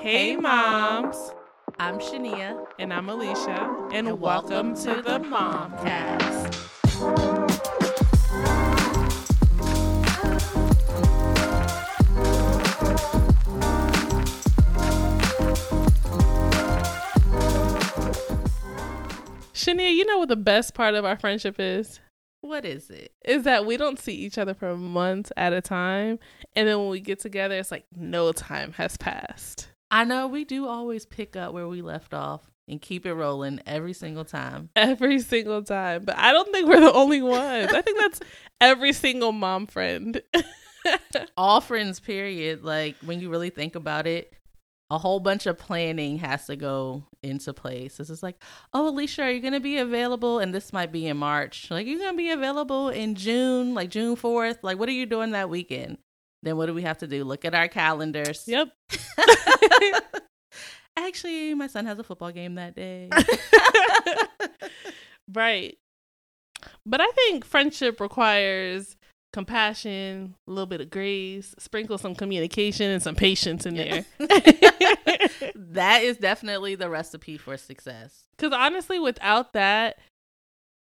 Hey, moms. I'm Shania. And I'm Alicia. And, And welcome, welcome to, to the the Momcast. Shania, you know what the best part of our friendship is? What is it? Is that we don't see each other for months at a time. And then when we get together, it's like no time has passed. I know we do always pick up where we left off and keep it rolling every single time. every single time. But I don't think we're the only ones. I think that's every single mom friend. All friends, period. Like when you really think about it, a whole bunch of planning has to go into place. This is like, oh, Alicia, are you going to be available? And this might be in March. Like, you're going to be available in June, like June 4th. Like, what are you doing that weekend? Then what do we have to do? Look at our calendars. yep. Actually, my son has a football game that day. right. But I think friendship requires compassion, a little bit of grace, sprinkle some communication and some patience in there. that is definitely the recipe for success. Because honestly, without that,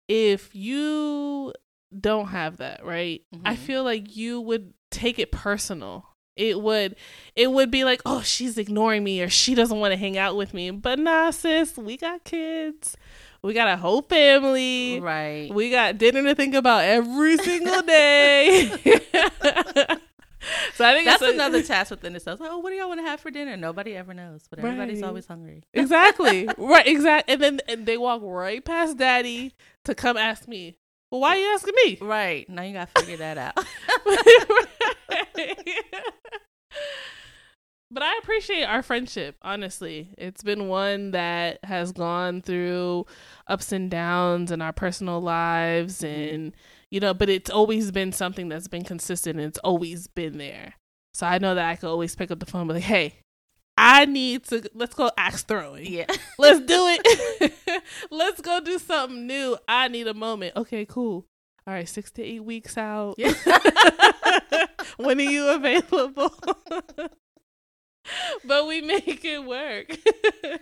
if you don't have that, right, I Mhm. feel like you would take it personal. It would, it would be like, oh, she's ignoring me or she doesn't want to hang out with me. But nah, sis, we got kids, we got a whole family, Right. we got dinner to think about every single day. so I think That's another task within itself. Like, oh, what do y'all want to have for dinner? Nobody ever knows, but everybody's Right. always hungry. Exactly. right. Exactly. And then and they walk right past daddy to come ask me. Well, why are you asking me? Right. Now you got to figure that out. but I appreciate our friendship, honestly. It's been one that has gone through ups and downs in our personal lives mm-hmm. and you know, but it's always been something that's been consistent and it's always been there. So I know that I could always pick up the phone and be like, hey, I need to let's go axe throwing. yeah. Let's do it. Let's go do something new. I need a moment. Okay, cool. All right, six to eight weeks out. Yeah. when are you available? but we make it work.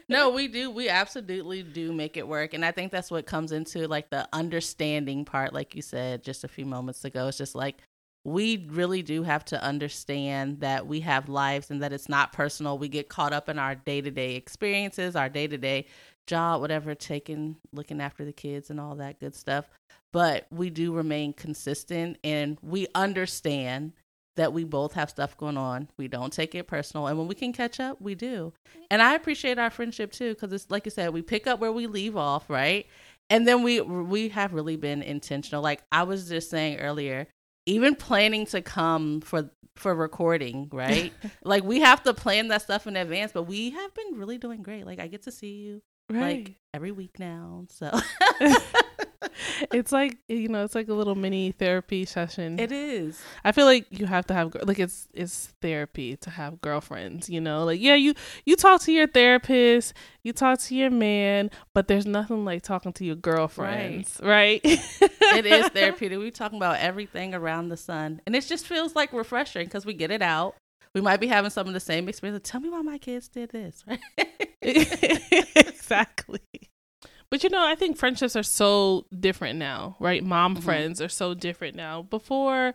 No, we do. We absolutely do make it work. And I think that's what comes into like the understanding part, like you said just a few moments ago. It's just like we really do have to understand that we have lives and that it's not personal. We get caught up in our day to day experiences, our day to day job, whatever, taking, looking after the kids and all that good stuff. But we do remain consistent and we understand that we both have stuff going on. We don't take it personal. And when we can catch up, we do. And I appreciate our friendship too, because it's like you said, we pick up where we leave off, right? And then we we have really been intentional. Like I was just saying earlier, even planning to come for for recording, right? like we have to plan that stuff in advance, but we have been really doing great. Like I get to see you right. like every week now. So it's like you know, it's like a little mini therapy session. it is. I feel like you have to have like it's it's therapy to have girlfriends, you know? Like yeah, you you talk to your therapist, you talk to your man, but there's nothing like talking to your girlfriends, right? it is therapeutic. We're talking about everything around the sun, and it just feels like refreshing because we get it out. We might be having some of the same experience. Tell me why my kids did this, right? exactly. But you know, I think friendships are so different now, right? Mom Mhm. friends are so different now. Before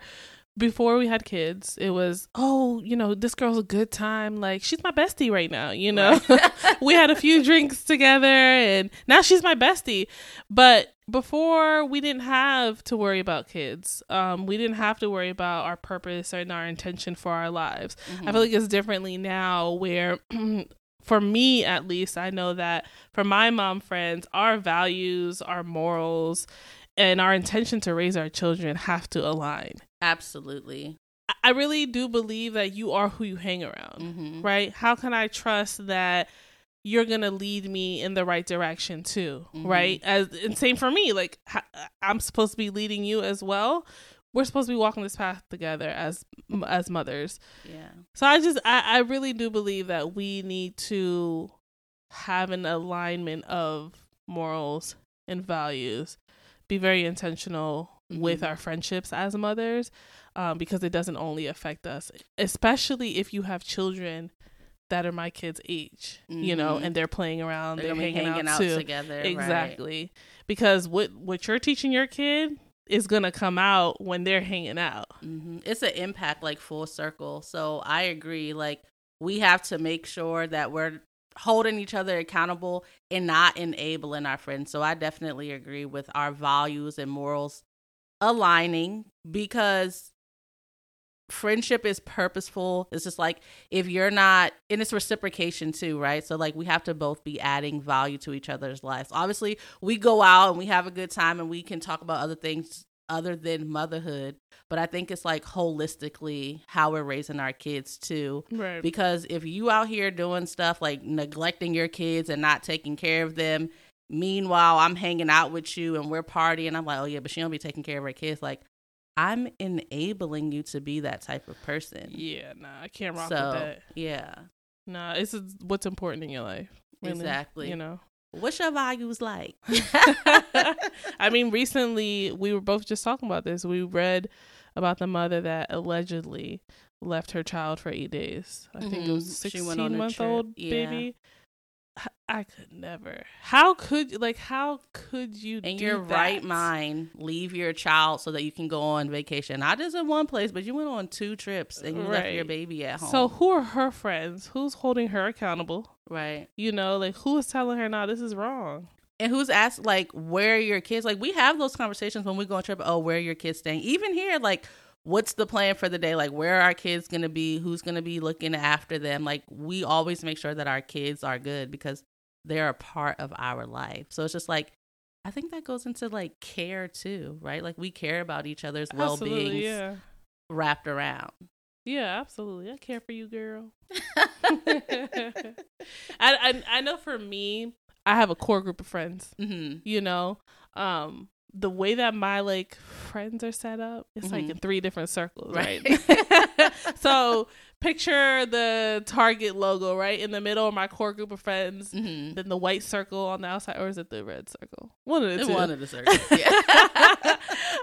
before we had kids, it was, oh, you know, this girl's a good time. Like, she's my bestie right now, you know? we had a few drinks together and now she's my bestie. But before we didn't have to worry about kids. Um, we didn't have to worry about our purpose and our intention for our lives. I feel like it's differently now where for me at least, I know that for my mom friends, our values, our morals, and our intention to raise our children have to align. Absolutely. I- really do believe that you are who you hang around, hmm right? How can I trust that you're gonna lead me in the right direction too, Mhm. right? As and same for me, like I'm supposed to be leading you as well. We're supposed to be walking this path together as as mothers. Yeah. So I just I, I really do believe that we need to have an alignment of morals and values. Be very intentional with Mhm. our friendships as mothers, um, because it doesn't only affect us, especially if you have children that are my kids' age, you know, Mhm. and they're playing around, They're they're, hanging, hanging out, out together. right. Exactly. Because what what you're teaching your kid is gonna come out when they're hanging out. hmm It's an impact like full circle. So I agree. Like we have to make sure that we're holding each other accountable and not enabling our friends. So I definitely agree with our values and morals aligning because friendship is purposeful. It's just like if you're not and it's reciprocation too, right? So like we have to both be adding value to each other's lives. Obviously, we go out and we have a good time and we can talk about other things other than motherhood, but I think it's like holistically how we're raising our kids too. Right. Because if you out here doing stuff like neglecting your kids and not taking care of them, meanwhile I'm hanging out with you and we're partying, I'm like, oh yeah, but she don't be taking care of her kids. Like I'm enabling you to be that type of person. yeah, nah, I can't rock so with that. yeah, Nah, this is what's important in your life. really, Exactly. You know. what's your values like? I mean, recently we were both just talking about this. We read about the mother that allegedly left her child for eight days. I think it was Mhm. She went sixteen month old Yeah. baby. I could never. How could you like how could you in do your right mind leave your child so that you can go on vacation not just in one place but you went on two trips and you left your baby at home So who are her friends? Who's holding her accountable? right You know, like who is telling her, "No, this is wrong." and who's asked like where are your kids like we have those conversations when we go on trip oh where are your kids staying even here like what's the plan for the day like where are our kids going to be who's going to be looking after them like we always make sure that our kids are good because they're a part of our life so it's just like i think that goes into like care too right like we care about each other's well-being Absolutely, yeah. wrapped around Yeah, absolutely. I care for you, girl. I, I I know for me, I have a core group of friends. hmm You know, um, the way that my like friends are set up, it's like Mhm. in three different circles, right? Right. so picture the Target logo, right? In the middle, of my core group of friends. hmm Then the white circle on the outside, or is it the red circle? One of the In two. one of the circles. Yeah.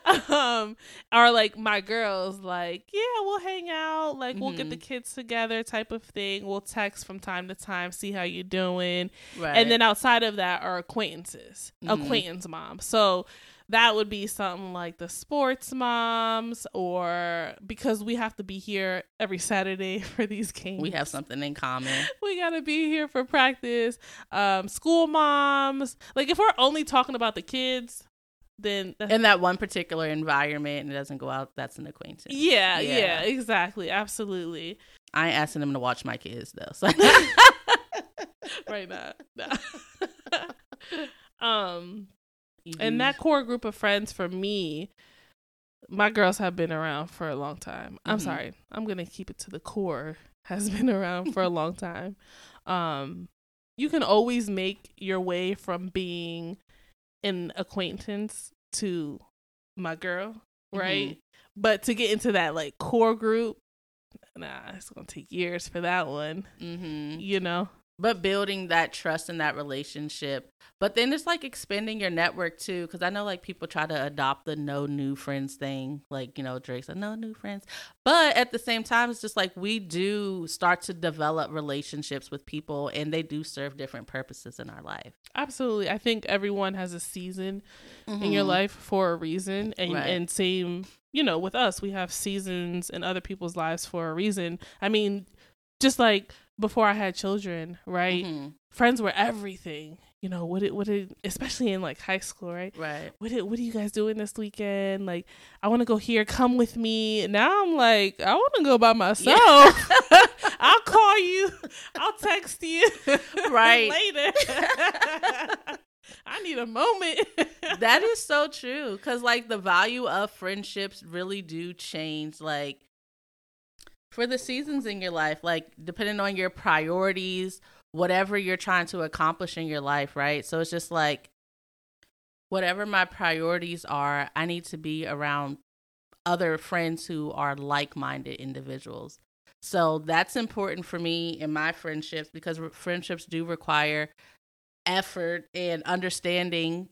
um, are like my girls, like, yeah, we'll hang out, like we'll get the kids together, type of thing. We'll text from time to time, see how you're doing, right. and then outside of that are acquaintances, Mhm. acquaintance moms. So that would be something like the sports moms, or because we have to be here every Saturday for these games. we have something in common. We gotta be here for practice. Um, school moms. Like if we're only talking about the kids, then In that one particular environment and it doesn't go out, that's an acquaintance. Yeah, Yeah. yeah, exactly, absolutely. I ain't asking them to watch my kids though. So Right now, nah. um, You and that core group of friends for me, my girls have been around for a long time. I'm Mhm. sorry, I'm gonna keep it to the core. Has been around for a long time. Um, you can always make your way from being an acquaintance to my girl, right? Mhm. But to get into that like core group, nah, it's gonna take years for that one. Mhm. You know? But building that trust and that relationship but then it's like expanding your network too because i know like people try to adopt the no new friends thing like you know drake's like no new friends but at the same time it's just like we do start to develop relationships with people and they do serve different purposes in our life Absolutely. I think everyone has a season in your Mhm. life for a reason. And Right. and same, you know, with us, we have seasons in other people's lives for a reason. I mean, just like before I had children, right? Mhm. Friends were everything. You know, what it what it especially in like high school, right? right What it, what are you guys doing this weekend? Like, I want to go here. Come with me. Now I'm like, I want to go by myself. I'll call you. I'll text you. Right. later. I need a moment. that is so true because like the value of friendships really do change like for the seasons in your life like depending on your priorities whatever you're trying to accomplish in your life right? So it's just like whatever my priorities are i need to be around other friends who are like-minded individuals. So that's important for me in my friendships because friendships do require effort and understanding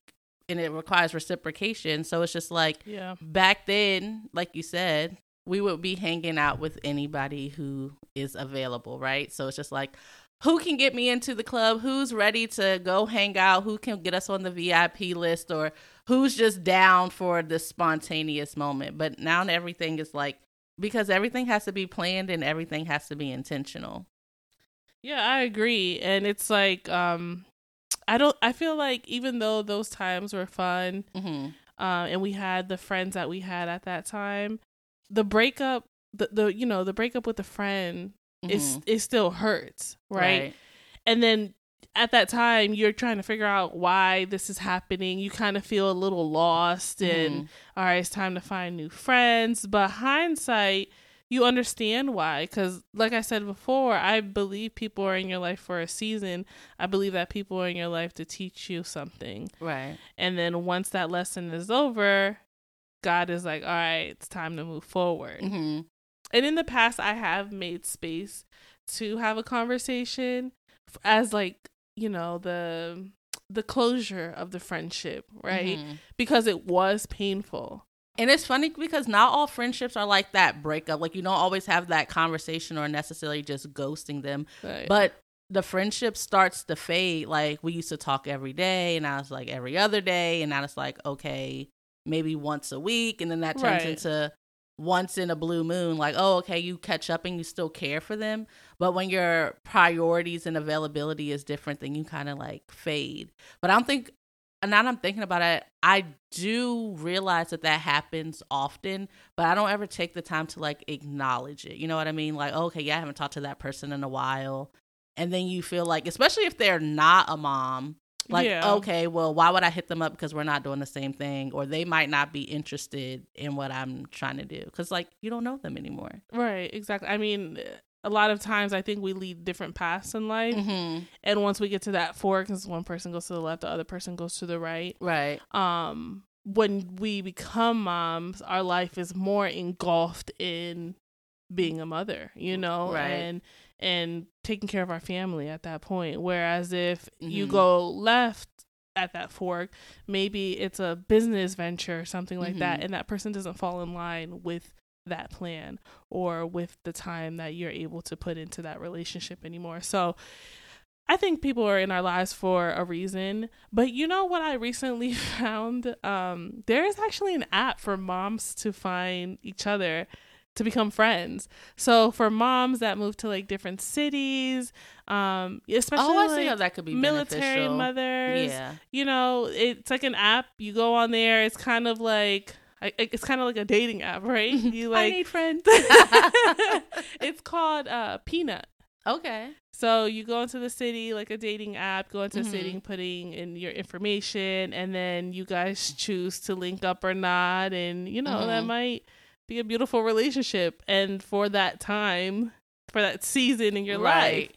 and it requires reciprocation. So it's just like yeah. back then like you said we would be hanging out with anybody who is available, right? So it's just like, who can get me into the club? Who's ready to go hang out? Who can get us on the VIP list? Or who's just down for the spontaneous moment? But now everything is like, because everything has to be planned and everything has to be intentional. Yeah, I agree. And it's like, um, I don't, I feel like even though those times were fun, Mm-hmm. uh, and we had the friends that we had at that time, the breakup, the, the you know, the breakup with a friend is it still hurts, right? And then at that time, you're trying to figure out why this is happening. You kind of feel a little lost, and Mhm. all right, it's time to find new friends. But hindsight, you understand why. Because, like I said before, I believe people are in your life for a season. I believe that people are in your life to teach you something. Right. And then once that lesson is over, God is like, all right, it's time to move forward. Mm-hmm. And in the past, I have made space to have a conversation as like, you know, the the closure of the friendship, right? Mhm. Because it was painful. And it's funny because not all friendships are like that breakup. Like you don't always have that conversation or necessarily just ghosting them. Right. But the friendship starts to fade. Like we used to talk every day, and now it's like every other day, and now it's like okay, maybe once a week, and then that turns Right. into once in a blue moon. Like oh, okay, you catch up and you still care for them, but when your priorities and availability is different, then you kind of like fade. But I don't think. And now that I'm thinking about it, I do realize that that happens often, but I don't ever take the time to like acknowledge it. You know what I mean? Like, okay, yeah, I haven't talked to that person in a while and then you feel like especially if they're not a mom like Yeah. okay well why would i hit them up because we're not doing the same thing or they might not be interested in what i'm trying to do because like you don't know them anymore right, exactly. I mean, a lot of times I think we lead different paths in life. mm-hmm. And once we get to that fork, because one person goes to the left, the other person goes to the right. right um when we become moms our life is more engulfed in being a mother you know Right. and and taking care of our family at that point whereas if you Mhm. go left at that fork maybe it's a business venture or something like that Mhm. and that person doesn't fall in line with that plan or with the time that you're able to put into that relationship anymore so I think people are in our lives for a reason. But you know what I recently found? Um, there is actually an app for moms to find each other to become friends. So for moms that move to like different cities, um, especially oh i like how that could be military beneficial. mothers, yeah you know, it's like an app. You go on there. It's kind of like I- it's kind of like a dating app, right? You i like need friends it's called uh, Peanut. okay So you go into the city like a dating app, go into the Mhm. city, putting in your information, and then you guys choose to link up or not, and you know that Mhm. might be a beautiful relationship. And for that time, for that season in your life,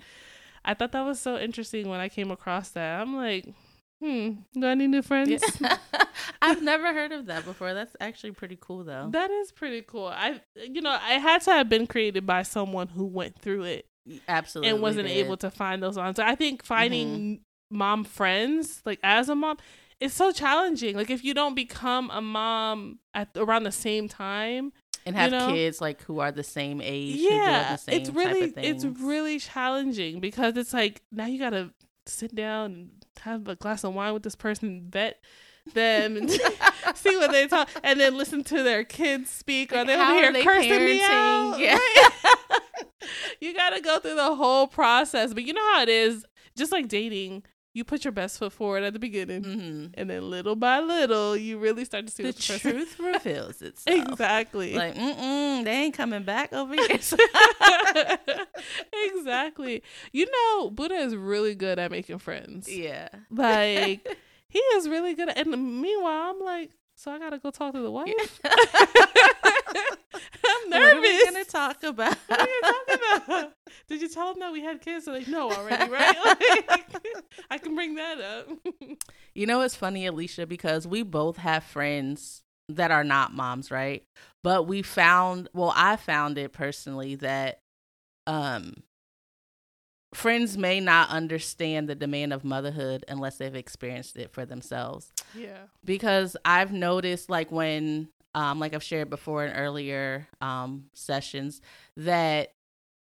I thought that was so interesting when I came across that. I'm like, hmm, do I need new friends? Yeah. i've never heard of that before that's actually pretty cool though That is pretty cool. I, you know, I had to have been created by someone who went through it absolutely and wasn't did. able to find those on. So I think finding mom friends, like as a mom, is so challenging. Like if you don't become a mom at around the same time, and have you know? kids like who are the same age yeah, the same it's type really it's really challenging because it's like now you gotta sit down and have a glass of wine with this person, vet them, and see what they talk, and then listen to their kids speak, or Like, they'll how hear they cursing me parenting? out. Yeah. right? you gotta go through the whole process, but you know how it is. Just like dating, you put your best foot forward at the beginning, hmm and then little by little, you really start to see the what the person- truth reveals itself. exactly. Like, mm-mm, they ain't coming back over here. exactly. You know, Buddha is really good at making friends. yeah. Like he is really good at and meanwhile I'm like, so I gotta go talk to the wife. I'm nervous. What are we gonna talk about? What are you talking about? Did you tell them that we had kids? So they know already, right? Like, I can bring that up. You know, it's funny, Alicia, because we both have friends that are not moms, right? But we found, well, I found it personally that um friends may not understand the demand of motherhood unless they've experienced it for themselves. yeah. because I've noticed like when um, like I've shared before in earlier um, sessions, that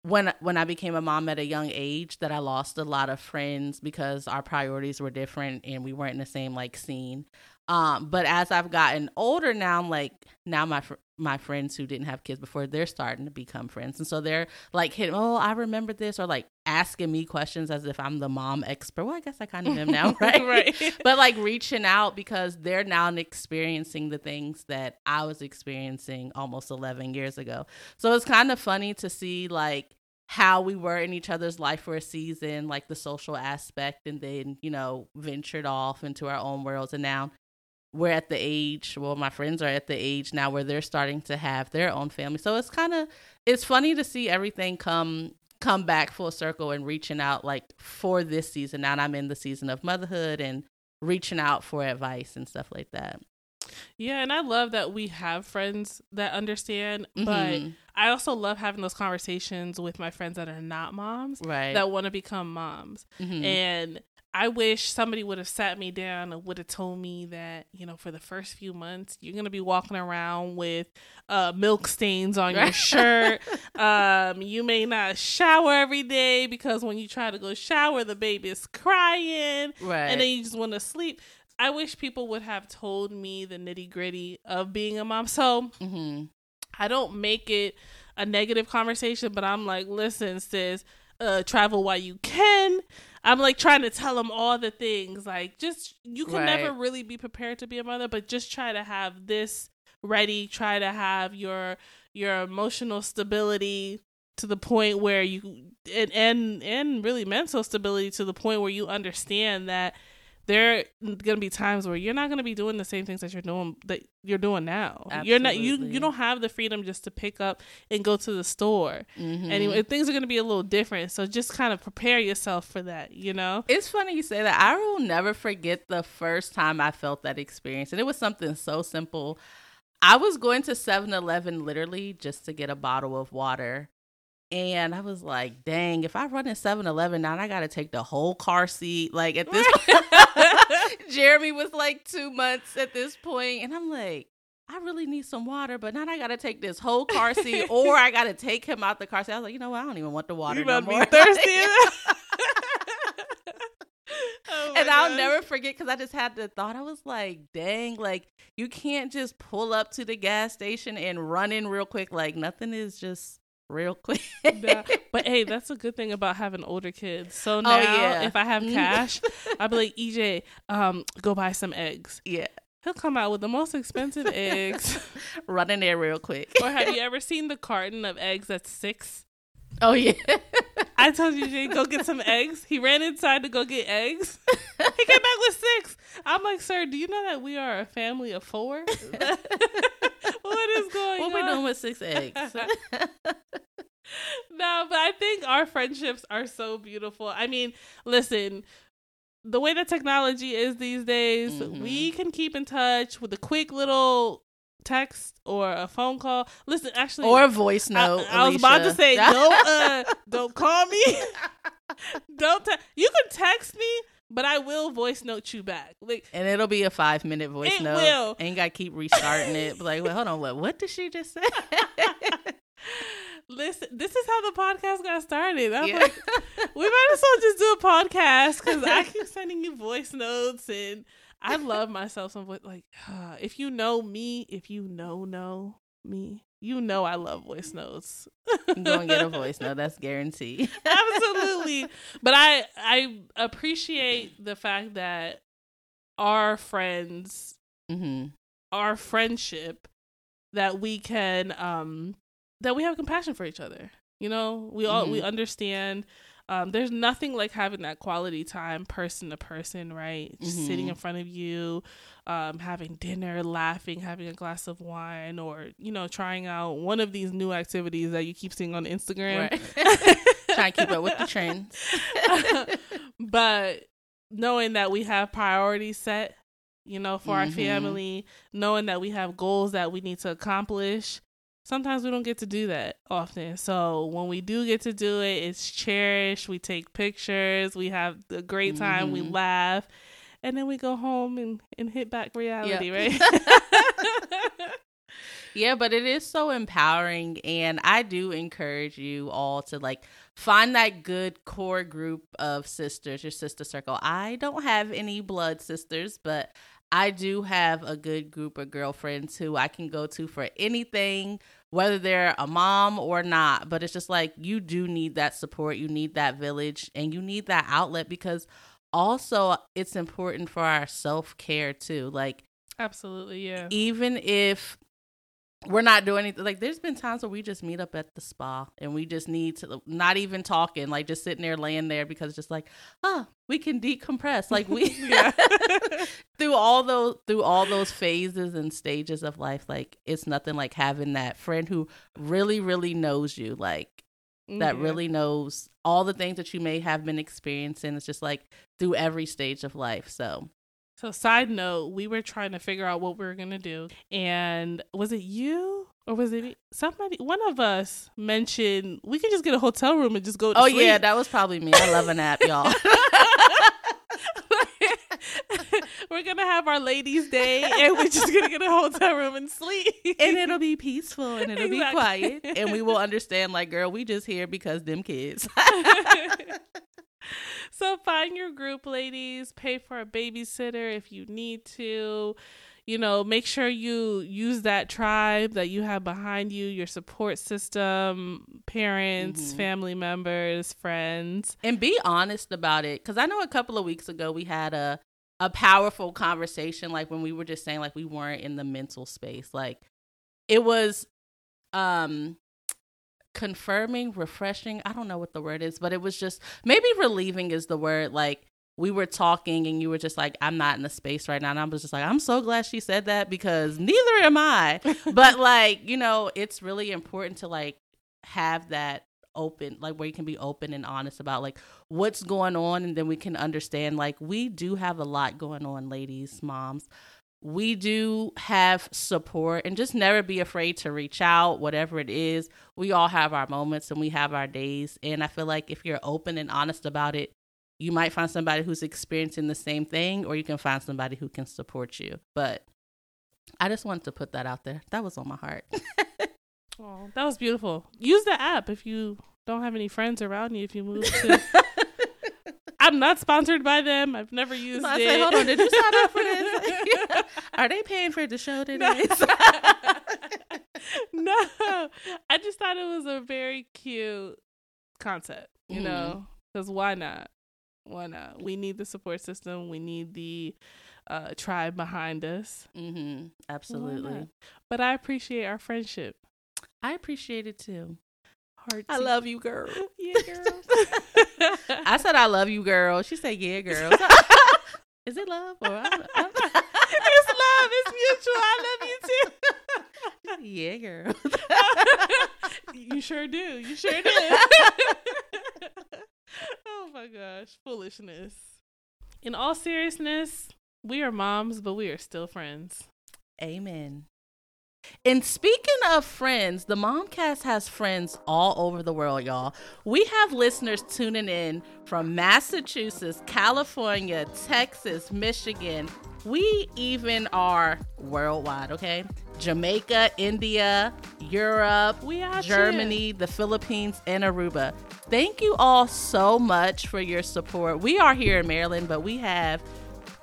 when when I became a mom at a young age, that I lost a lot of friends because our priorities were different and we weren't in the same like scene. Um, but as I've gotten older now, I'm like now my fr- my friends who didn't have kids before, they're starting to become friends, and so they're like, hitting, "Oh, I remember this," or like asking me questions as if I'm the mom expert. Well, I guess I kind of am now, right? right. but like reaching out because they're now experiencing the things that I was experiencing almost 11 years ago. So it's kind of funny to see like how we were in each other's life for a season, like the social aspect, and then, you know, ventured off into our own worlds. And now we're at the age well my friends are at the age now where they're starting to have their own family. So it's kind of it's funny to see everything come come back full circle and reaching out like for this season. Now i'm in the season of motherhood and reaching out for advice and stuff like that. Yeah and i love that we have friends that understand mm-hmm. but i also love having those conversations with my friends that are not moms right. that want to become moms. Mm-hmm. and I wish somebody would have sat me down and would have told me that, you know, for the first few months, you're going to be walking around with uh, milk stains on your shirt. Um, you may not shower every day because when you try to go shower, the baby is crying. Right. And then you just want to sleep. I wish people would have told me the nitty gritty of being a mom. So mm-hmm. I don't make it a negative conversation, but I'm like, listen, sis, uh, travel while you can. I'm like trying to tell them all the things. Like, just you can right. never really be prepared to be a mother, but just try to have this ready. Try to have your your emotional stability to the point where you and and and really mental stability to the point where you understand that there are gonna be times where you're not gonna be doing the same things that you're doing that you're doing now. Absolutely. You're not you you don't have the freedom just to pick up and go to the store. Mm-hmm. Anyway, things are gonna be a little different. So just kind of prepare yourself for that. You know, it's funny you say that. I will never forget the first time I felt that experience, and it was something so simple. I was going to 7-Eleven literally just to get a bottle of water and I was like, dang, if I run in 7 Eleven now, I got to take the whole car seat. Like at this point, Jeremy was like two months at this point, And I'm like, I really need some water, but now I got to take this whole car seat or I got to take him out the car seat. I was like, you know what? I don't even want the water you no more. thirsty. Oh and I'll never forget because I just had the thought. I was like, dang, like you can't just pull up to the gas station and run in real quick. Like nothing is just real quick. but hey, that's a good thing about having older kids. So oh, now, oh, yeah. if I have mm-hmm. cash, I'll be like, EJ, um, go buy some eggs. Yeah. He'll come out with the most expensive eggs. Running there real quick. or have you ever seen the carton of eggs that's six? Oh yeah. I told you, Jay, go get some eggs. He ran inside to go get eggs. He came back with six. I'm like, sir, do you know that we are a family of four? what is going what on? What we doing with six eggs? no, but I think our friendships are so beautiful. I mean, listen, the way that technology is these days, mm-hmm. we can keep in touch with a quick little text or a phone call. Listen, actually, or a voice note. I, I was about to say, don't uh, don't call me. don't. Te- you can text me, but I will voice note you back. Like, and it'll be a five minute voice it note. Will. Ain't got to keep restarting it. Like, well, hold on, what? What did she just say? Listen, this is how the podcast got started. I'm yeah. like, we might as well just do a podcast because I keep sending you voice notes and I love myself some voice. like uh, if you know me, if you know know me, you know I love voice notes. Go and get a voice note. That's guaranteed. Absolutely. But I I appreciate the fact that our friends, mm-hmm. our friendship, that we can um that we have compassion for each other. You know, we all mm-hmm. we understand um, there's nothing like having that quality time person to person, right? Just mm-hmm. sitting in front of you, um, having dinner, laughing, having a glass of wine, or you know, trying out one of these new activities that you keep seeing on Instagram. Right. Trying to keep up with the trends. but knowing that we have priorities set, you know, for mm-hmm. our family, knowing that we have goals that we need to accomplish, sometimes we don't get to do that often. So when we do get to do it, it's cherished. We take pictures, we have a great time, mm-hmm. we laugh, and then we go home and, and hit back reality, yep. right? yeah, but it is so empowering. And I do encourage you all to like find that good core group of sisters, your sister circle. I don't have any blood sisters, but I do have a good group of girlfriends who I can go to for anything, whether they're a mom or not. But it's just like you do need that support, you need that village, and you need that outlet because also it's important for our self care too. Like, absolutely, yeah. Even if we're not doing anything. Like there's been times where we just meet up at the spa and we just need to not even talking like just sitting there laying there because just like oh we can decompress. Like we through all those through all those phases and stages of life like it's nothing like having that friend who really really knows you like that mm-hmm. really knows all the things that you may have been experiencing. It's just like through every stage of life. So so, side note, we were trying to figure out what we were gonna do, and was it you or was it somebody? One of us mentioned we could just get a hotel room and just go. oh sleep. yeah, that was probably me. I love a nap, y'all. we're gonna have our ladies' day, and we're just gonna get a hotel room and sleep, and it'll be peaceful and it'll exactly. be quiet, and we will understand. Like, girl, we just here because them kids. so find your group, ladies. Pay for a babysitter if you need to. You know, make sure you use that tribe that you have behind you, your support system, parents, mm-hmm. family members, friends. And be honest about it. Cause I know a couple of weeks ago we had a a powerful conversation, like when we were just saying like we weren't in the mental space. Like it was um confirming, refreshing. I don't know what the word is, but it was just maybe relieving is the word. Like we were talking and you were just like, I'm not in the space right now. And I was just like, I'm so glad she said that because neither am I. but like, you know, it's really important to like have that open like where you can be open and honest about like what's going on and then we can understand like we do have a lot going on ladies moms we do have support and just never be afraid to reach out whatever it is we all have our moments and we have our days and i feel like if you're open and honest about it you might find somebody who's experiencing the same thing or you can find somebody who can support you but i just wanted to put that out there that was on my heart oh that was beautiful use the app if you don't have any friends around you if you move to I'm not sponsored by them. I've never used I it. Say, Hold on, did you sign up for this? Are they paying for the show today? No. no, I just thought it was a very cute concept. You mm-hmm. know, because why not? Why not? We need the support system. We need the uh, tribe behind us. Mm-hmm. Absolutely. But I appreciate our friendship. I appreciate it too. Heart I love you, girl. Yeah, girl. I said I love you, girl. She said, "Yeah, girl." Is it love or? I I. It's mutual. I love you too. yeah, girl. you sure do. You sure do. oh my gosh, foolishness. In all seriousness, we are moms, but we are still friends. Amen. And speaking of friends, the Momcast has friends all over the world, y'all. We have listeners tuning in from Massachusetts, California, Texas, Michigan. We even are worldwide, okay? Jamaica, India, Europe, we are Germany, the Philippines, and Aruba. Thank you all so much for your support. We are here in Maryland, but we have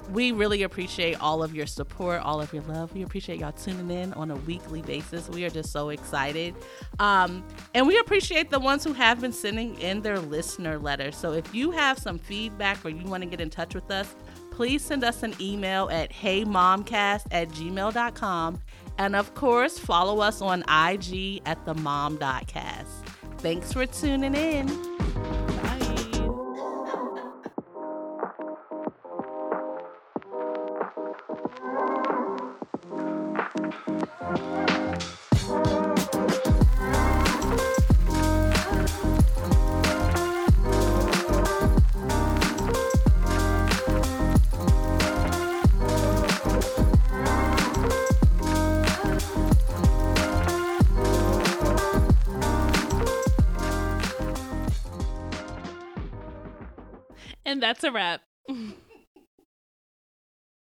we really appreciate all of your support, all of your love. We appreciate y'all tuning in on a weekly basis. We are just so excited. Um, and we appreciate the ones who have been sending in their listener letters. So if you have some feedback or you want to get in touch with us, please send us an email at heymomcast at gmail.com. And of course, follow us on IG at the mom.cast. Thanks for tuning in. That's a wrap.